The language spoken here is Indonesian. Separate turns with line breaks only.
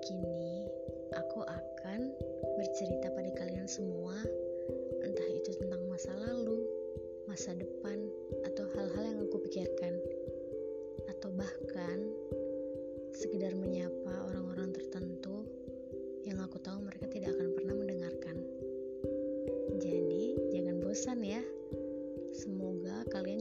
kini aku akan bercerita pada kalian semua, entah itu tentang masa lalu, masa depan, atau hal-hal yang aku pikirkan, atau bahkan sekedar menyapa orang-orang tertentu yang aku tahu mereka tidak akan pernah mendengarkan. Jadi, jangan bosan ya. Semoga kalian